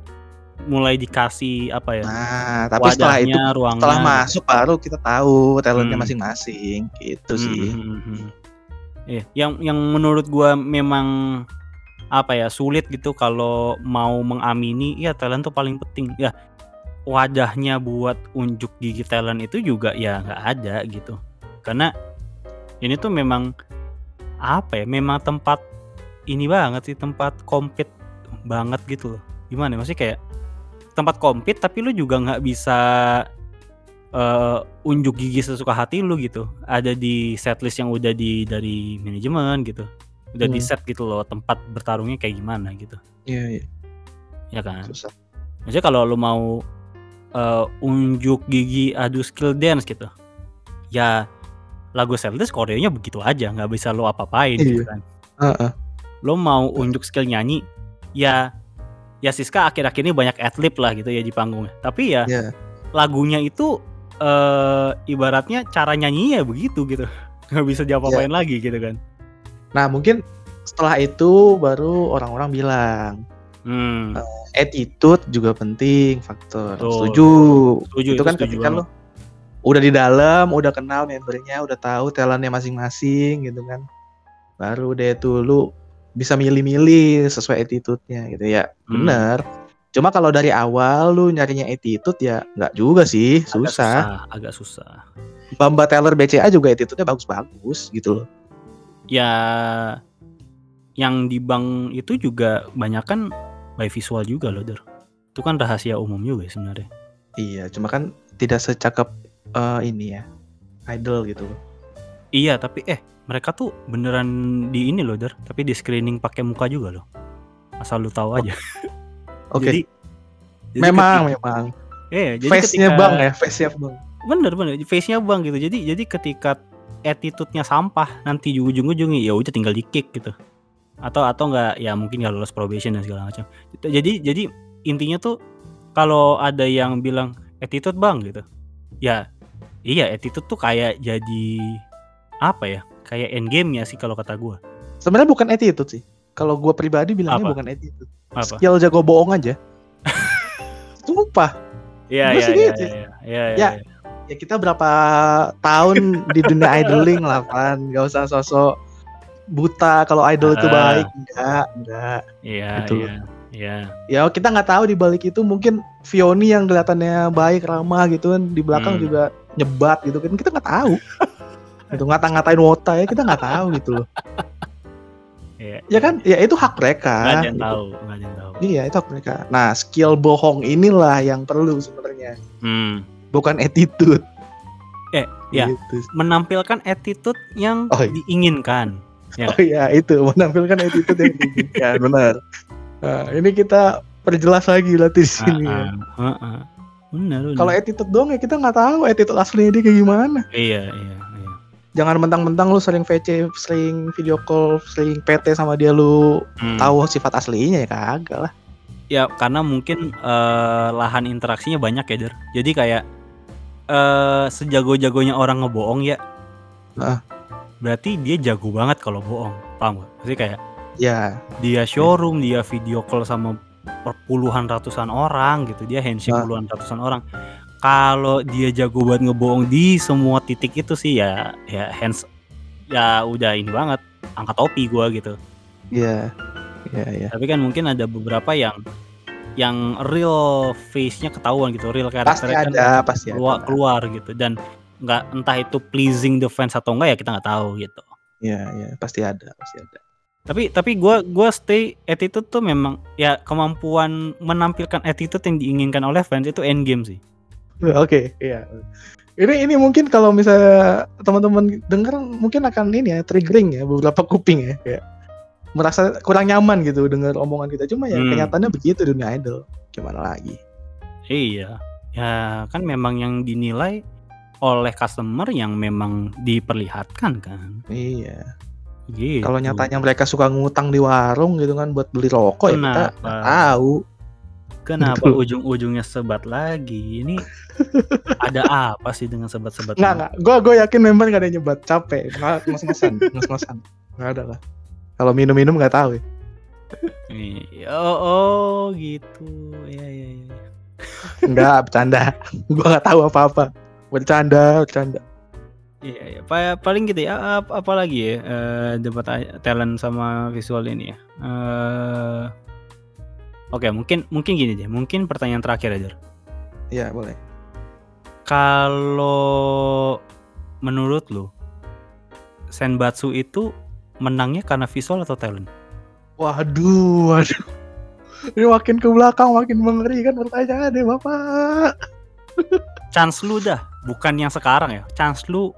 mulai dikasih apa ya Nah, tapi setelah itu ruangnya setelah gitu. masuk baru kita tahu talentnya Hmm. masing-masing gitu Hmm, sih. hmm, hmm. Iya, yang yang menurut gua memang apa ya sulit gitu kalau mau mengamini ya talent tuh paling penting ya wadahnya buat unjuk gigi talent itu juga ya nggak ada gitu karena ini tuh memang apa ya memang tempat ini banget sih tempat compete banget gitu loh gimana ya, maksudnya kayak tempat compete tapi lu juga nggak bisa eh, unjuk gigi sesuka hati lu gitu ada di setlist yang udah di dari manajemen gitu udah di Hmm. set gitu loh tempat bertarungnya kayak gimana gitu Iya, iya. ya kan Susah. maksudnya kalau lu mau eh, unjuk gigi adu skill dance gitu ya lagu setlist koreonya begitu aja nggak bisa lo apa-apain gitu Iya. kan Heeh. lo mau unjuk skill nyanyi ya ya Siska akhir-akhir ini banyak adlib lah gitu ya di panggungnya tapi ya Iya. lagunya itu eh ibaratnya cara nyanyinya begitu gitu nggak bisa diapa-apain lagi gitu kan Nah, mungkin setelah itu baru orang-orang bilang, Hmm. Attitude juga penting faktor. Betul. Setuju. Setuju, itu itu kan setuju ketika banget. lo udah di dalam, udah kenal membernya, udah tahu talentnya masing-masing gitu kan. Baru deh tuh lu bisa milih-milih sesuai attitude-nya gitu ya. Hmm. Bener. Cuma kalau dari awal lu nyarinya attitude ya nggak juga sih, Agak susah. Agak susah. Bamba Taylor BCA juga attitude-nya bagus-bagus gitu loh. Ya yang di bank itu juga banyak kan by visual juga loh, Der. Itu kan rahasia umum juga ya sebenarnya. Iya, cuma kan tidak secakep eh, ini ya, idol gitu loh. Iya, tapi eh mereka tuh beneran di ini loh, Der. Tapi di screening pakai muka juga loh. Asal lu tahu aja. Oke, Jadi, jadi memang ketika- memang. Iya, jadi Face-nya ketika- bang ya, face-nya bang. bener bener face-nya bang gitu jadi jadi ketika attitude-nya sampah nanti ujung-ujungnya ya udah tinggal di kick gitu atau atau enggak ya mungkin nggak lulus probation dan segala macam jadi jadi intinya tuh kalau ada yang bilang attitude bang gitu ya iya attitude tuh kayak jadi apa ya kayak end game-nya sih kalau kata gua Sebenarnya bukan attitude sih. Kalau gua pribadi bilangnya Apa? bukan attitude. apa Skill jago bohong aja. Sumpah. Iya Gua iya sih iya iya Ya. Ya kita berapa tahun di dunia idling lah kan. Gak usah sosok buta kalau idol itu Ah. baik. Enggak, enggak. iya Gitu. iya iya Ya kita nggak tahu di balik itu mungkin Vioni yang kelihatannya baik ramah gitu kan di belakang Hmm. juga nyebat gitu kan kita nggak tahu. itu ngata-ngatain Wota ya kita nggak tahu gitu loh. iya Ya kan, ya itu hak mereka. nggak ada yang gitu. tahu ada yang tahu Iya itu hak mereka. Nah skill bohong inilah yang perlu sebenarnya, hmm. bukan attitude. Eh, ya. Gitu. menampilkan attitude yang Oh, iya. diinginkan Ya. Oh iya itu menampilkan attitude yang diinginkan benar. Nah, ini kita perjelas lagi berarti di sini. ya. Ah, ah, ah. Benar, benar. Kalau attitude doang ya kita nggak tahu attitude aslinya dia kayak gimana. iya, iya, iya. Jangan mentang-mentang lu sering VC, sering video call, sering PT sama dia lu Hmm. tahu sifat aslinya ya kagak lah. Ya, karena mungkin eh, lahan interaksinya banyak ya, Der. Jadi kayak eh sejago-jagonya orang ngebohong ya. Ah. Berarti dia jago banget kalau bohong. Paham gak? Jadi kayak Ya, dia showroom, dia video call sama per- puluhan ratusan orang gitu. Dia handshake Ah. puluhan ratusan orang. Kalau dia jago buat ngebohong di semua titik itu sih ya ya hands ya udah ini banget angkat topi gua gitu. ya, ya, ya. Tapi kan mungkin ada beberapa yang yang real face-nya ketahuan gitu, real Pasti karakternya kan ada, pasti keluar, ada. keluar gitu dan nggak entah itu pleasing the fans atau enggak ya kita nggak tahu gitu. Ya, ya, pasti ada, pasti ada. Tapi tapi gua gua stay attitude tuh memang ya kemampuan menampilkan attitude yang diinginkan oleh fans itu end game sih. Oke, iya. Ini ini mungkin kalau misalnya teman-teman dengar mungkin akan ini ya triggering ya beberapa kuping ya kayak merasa kurang nyaman gitu dengar omongan kita. Cuma ya Hmm. kenyataannya begitu dunia idol. Gimana lagi? Iya. Ya kan memang yang dinilai oleh customer yang memang diperlihatkan kan. Iya. Gitu. Kalau nyatanya mereka suka ngutang di warung gitu kan buat beli rokok ya kita Kenapa? tahu. Kenapa Gitu. ujung-ujungnya sebat lagi? Ini ada apa sih dengan sebat-sebat? Nggak ini? nggak. Gue gue yakin member nggak ada yang nyebat capek. Mas-masan, mas-masan. Nggak ada lah. Kalau minum-minum nggak tahu ya. Iya, Oh, oh gitu. Ya ya ya. Nggak bercanda. gue nggak tahu apa-apa. Bercanda, bercanda. Iya, iya. Pa- paling gitu ya. Apa, apa lagi ya? eh, debat talent sama visual ini ya. Eh, Oke, mungkin mungkin gini deh. Mungkin pertanyaan terakhir aja. Iya boleh. Kalau menurut lu, Senbatsu itu menangnya karena visual atau talent? Waduh, waduh. Ini makin ke belakang makin mengerikan pertanyaan deh bapak. Chance lu dah, bukan yang sekarang ya. Chance lu,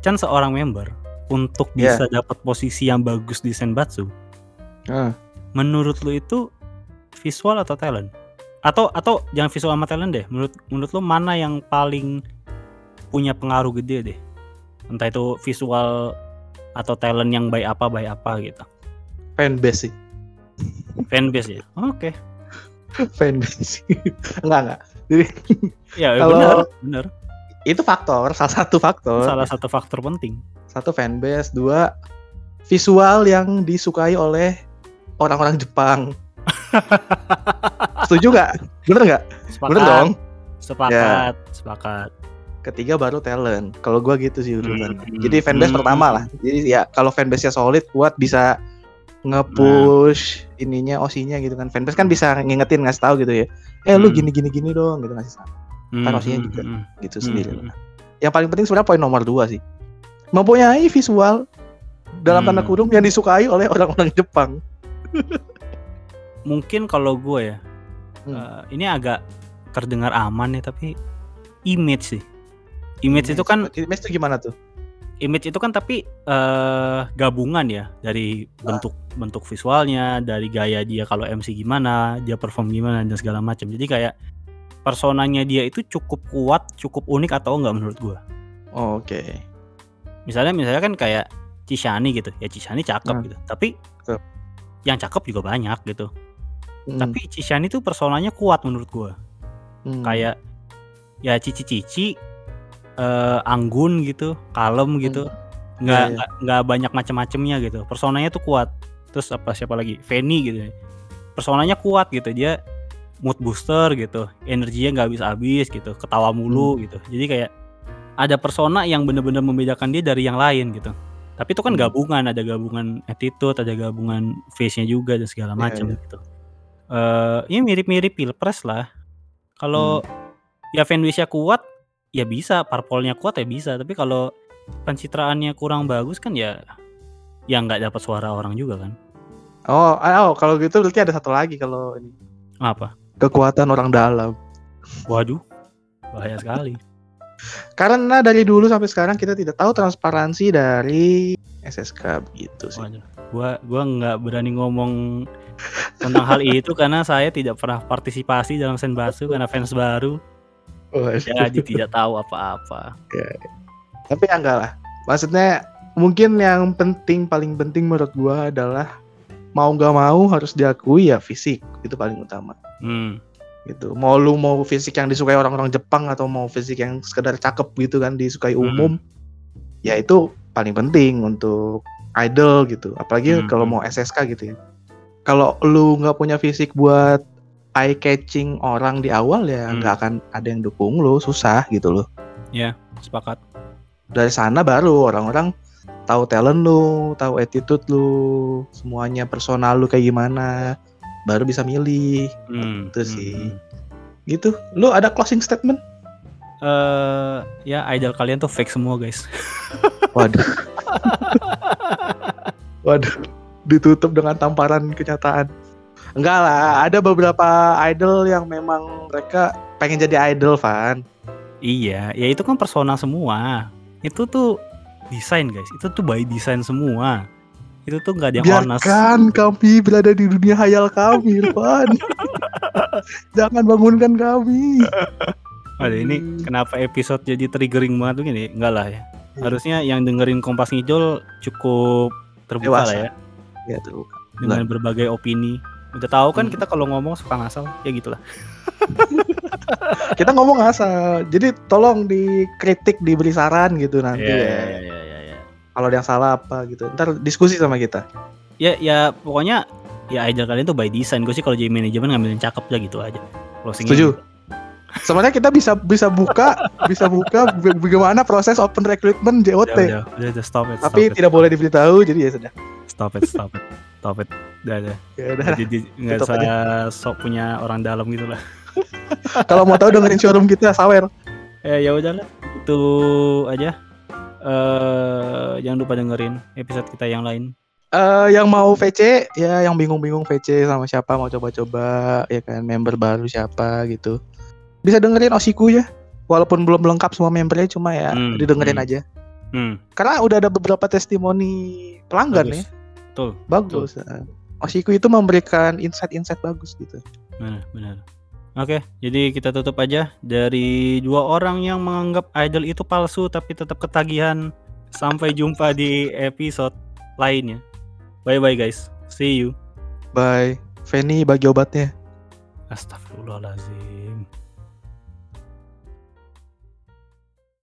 chance seorang member untuk Iya. bisa dapat posisi yang bagus di Senbatsu. Ah. Menurut lu itu visual atau talent? Atau atau jangan visual sama talent deh. Menurut menurut lu mana yang paling punya pengaruh gede deh? Entah itu visual atau talent yang baik apa baik apa gitu. Fanbase sih. Fanbase ya. Oke. Fanbase. enggak enggak. Jadi Ya, ya Kalau- benar, benar. Itu faktor, salah satu faktor. Salah satu faktor penting. Satu fanbase, dua visual yang disukai oleh orang-orang Jepang. Setuju nggak? Bener nggak? Sepakat. Bener dong. Sepakat, sepakat. Ketiga baru talent. Kalau gua gitu sih. Hmm. Jadi fanbase Hmm. pertama lah. Jadi ya kalau fanbase-nya solid, kuat bisa nge-push ininya osinya gitu kan. Fanbase kan bisa ngingetin ngasih tahu gitu ya. Eh lu Hmm. gini gini gini dong gitu ngasih tahu Hmm, Kan osinya hmm, juga. hmm, gitu hmm, sendiri. hmm. Yang paling penting sebenarnya poin nomor dua sih. Mempunyai visual dalam tanda kurung yang disukai oleh orang-orang Jepang. Mungkin kalau gue ya, Hmm. eh, ini agak terdengar aman ya, tapi image sih. Image itu kan image itu gimana tuh? image itu kan tapi eh gabungan ya dari bentuk bentuk visualnya, dari gaya dia kalau MC gimana, dia perform gimana dan segala macam. Jadi kayak personanya dia itu cukup kuat, cukup unik atau enggak menurut gua. Oh, Oke. Misalnya misalnya kan kayak Cishani gitu. Ya Cishani cakep Hmm. gitu. Tapi Betul. yang cakep juga banyak gitu. Hmm, Tapi Cishani tuh personanya kuat menurut gua. hmm. Kayak ya cici-cici eh, anggun gitu, kalem gitu. nggak Iya, iya. nggak nggak banyak macam-macamnya gitu personanya tuh kuat terus apa siapa lagi Fanny gitu personanya kuat gitu dia mood booster gitu energinya nggak habis-habis gitu ketawa mulu Hmm. gitu. Jadi kayak ada persona yang bener-bener membedakan dia dari yang lain gitu. Tapi itu kan Hmm. gabungan ada gabungan attitude ada gabungan face-nya juga dan segala Iya, macam iya. gitu. Eh ya mirip-mirip pilpres lah. Kalau Hmm. ya fanbase-nya kuat ya bisa. Parpolnya kuat ya bisa. Tapi kalau pencitraannya kurang bagus kan ya ya nggak dapat suara orang juga kan. Oh, ah, oh, kalau gitu berarti ada satu lagi kalau ini. Apa kekuatan orang dalam. waduh bahaya sekali Karena dari dulu sampai sekarang kita tidak tahu transparansi dari SSK gitu sih. waduh gua gua nggak berani ngomong tentang hal itu karena saya tidak pernah partisipasi dalam senbasu karena fans baru Oh, jadi tidak tahu apa-apa Tapi ya enggak lah. Maksudnya mungkin yang penting paling penting menurut gua adalah mau nggak mau harus diakui ya fisik itu paling utama hmm. gitu. Mau lu mau fisik yang disukai orang-orang Jepang atau mau fisik yang sekedar cakep gitu kan disukai Hmm. umum, ya itu paling penting untuk idol gitu. Apalagi Hmm, kalau hmm. mau SSK gitu ya. Kalau lu nggak punya fisik buat eye catching orang di awal ya Hmm. nggak akan ada yang dukung lu, susah gitu loh. sepakat Dari sana baru orang-orang tahu talent lu, tahu attitude lu, semuanya personal lu kayak gimana, baru bisa milih. hmm. Itu hmm, sih. hmm. Gitu. Lu ada closing statement? eh ya idol kalian tuh fake semua guys Waduh. Waduh. Ditutup dengan tamparan kenyataan. Enggak lah, ada beberapa idol yang memang mereka pengen jadi idol, Van. Iya, ya itu kan persona semua. Itu tuh desain guys. Itu tuh by design semua. Itu tuh nggak ada yang honest. Biarkan kami berada di dunia hayal kami, Irfan. Jangan bangunkan kami. Aduh, ini Hmm. kenapa episode jadi triggering banget begini? Enggak lah ya. Harusnya yang dengerin Kompas Ngijol cukup terbuka Dewasa. lah ya Ya tuh. dengan berbagai opini. Udah tahu kan Hmm. kita kalau ngomong suka ngasal, ya gitulah. Kita ngomong asal. Jadi tolong dikritik, diberi saran gitu nanti Iya, ya. iya, iya, iya. Kalau ada yang salah apa gitu. Ntar diskusi sama kita. Ya, ya pokoknya ya idol kalian tuh by design. Gue sih kalau jadi manajemen ngambilin cakep aja gitu aja. Closingnya Setuju. gitu. Sebenarnya kita bisa bisa buka bisa buka bagaimana proses open recruitment JOT. Udah, udah, udah, udah, stop it, stop Tapi it, tidak boleh diberitahu jadi ya sudah. stop it, stop it, stop it. Udah, udah. Ya udah. Jadi nggak usah sok punya orang dalam gitu lah. Kalau mau tahu dengerin showroom kita sawer. Eh ya udahlah, itu aja. Eh jangan lupa dengerin episode kita yang lain. Eh yang mau VC ya yang bingung-bingung VC sama siapa mau coba-coba ya kan member baru siapa gitu. Bisa dengerin Osiku ya. Walaupun belum lengkap semua membernya cuma ya Hmm, didengerin hmm. aja. Hmm, Karena udah ada beberapa testimoni pelanggan bagus. ya. Betul, Bagus. Heeh. Osiku itu memberikan insight-insight bagus gitu. benar, benar. Oke, jadi kita tutup aja dari dua orang yang menganggap idol itu palsu tapi tetap ketagihan. Sampai jumpa di episode lainnya. Bye bye guys. See you. Bye. Feni bagi obatnya. Astagfirullahaladzim.